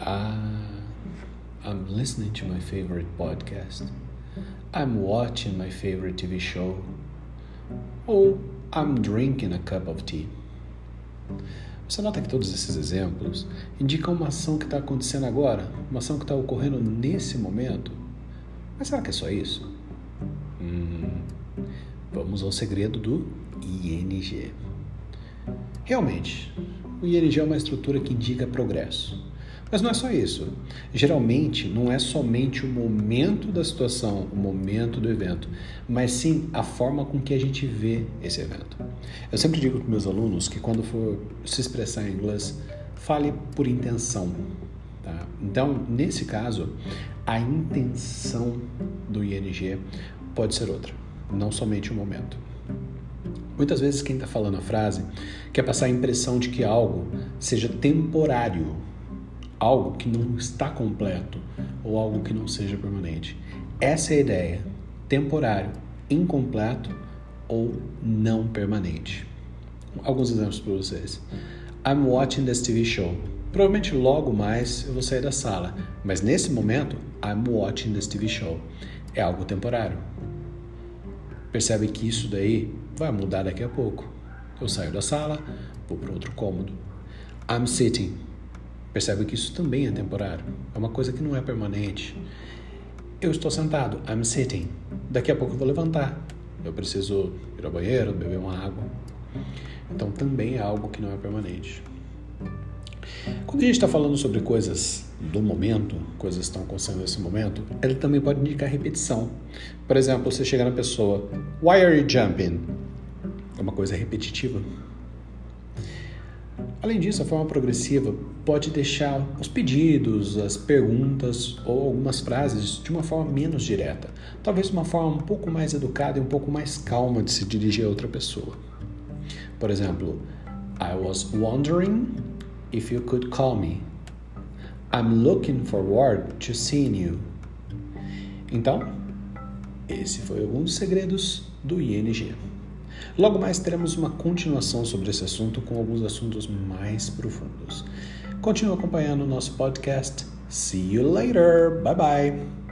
Ah, I'm listening to my favorite podcast. I'm watching my favorite TV show. Ou I'm drinking a cup of tea. Você nota que todos esses exemplos indicam uma ação que está acontecendo agora, uma ação que está ocorrendo nesse momento. Mas será que é só isso? Hum, vamos ao segredo do ING. Realmente, o ING é uma estrutura que indica progresso. Mas não é só isso. Geralmente, não é somente o momento da situação, o momento do evento, mas sim a forma com que a gente vê esse evento. Eu sempre digo para meus alunos que quando for se expressar em inglês, fale por intenção. Tá? Então, nesse caso, a intenção do ING pode ser outra, não somente o momento. Muitas vezes quem está falando a frase quer passar a impressão de que algo seja temporário, algo que não está completo ou algo que não seja permanente. Essa é a ideia: temporário, incompleto ou não permanente. Alguns exemplos para vocês. I'm watching this TV show. Provavelmente logo mais eu vou sair da sala, mas nesse momento, I'm watching this TV show. É algo temporário. Percebe que isso daí vai mudar daqui a pouco. Eu saio da sala, vou para outro cômodo. I'm sitting. Percebe que isso também é temporário. É uma coisa que não é permanente. Eu estou sentado. I'm sitting. Daqui a pouco eu vou levantar. Eu preciso ir ao banheiro, beber uma água. Então também é algo que não é permanente. Quando a gente está falando sobre coisas do momento, coisas que estão acontecendo nesse momento, ele também pode indicar repetição. Por exemplo, você chega na pessoa, Why are you jumping? É uma coisa repetitiva. Além disso, a forma progressiva pode deixar os pedidos, as perguntas ou algumas frases de uma forma menos direta, talvez uma forma um pouco mais educada e um pouco mais calma de se dirigir a outra pessoa. Por exemplo, I was wondering if you could call me. I'm looking forward to seeing you. Então, esse foi alguns segredos do ING. Logo mais teremos uma continuação sobre esse assunto com alguns assuntos mais profundos. Continue acompanhando o nosso podcast. See you later. Bye bye.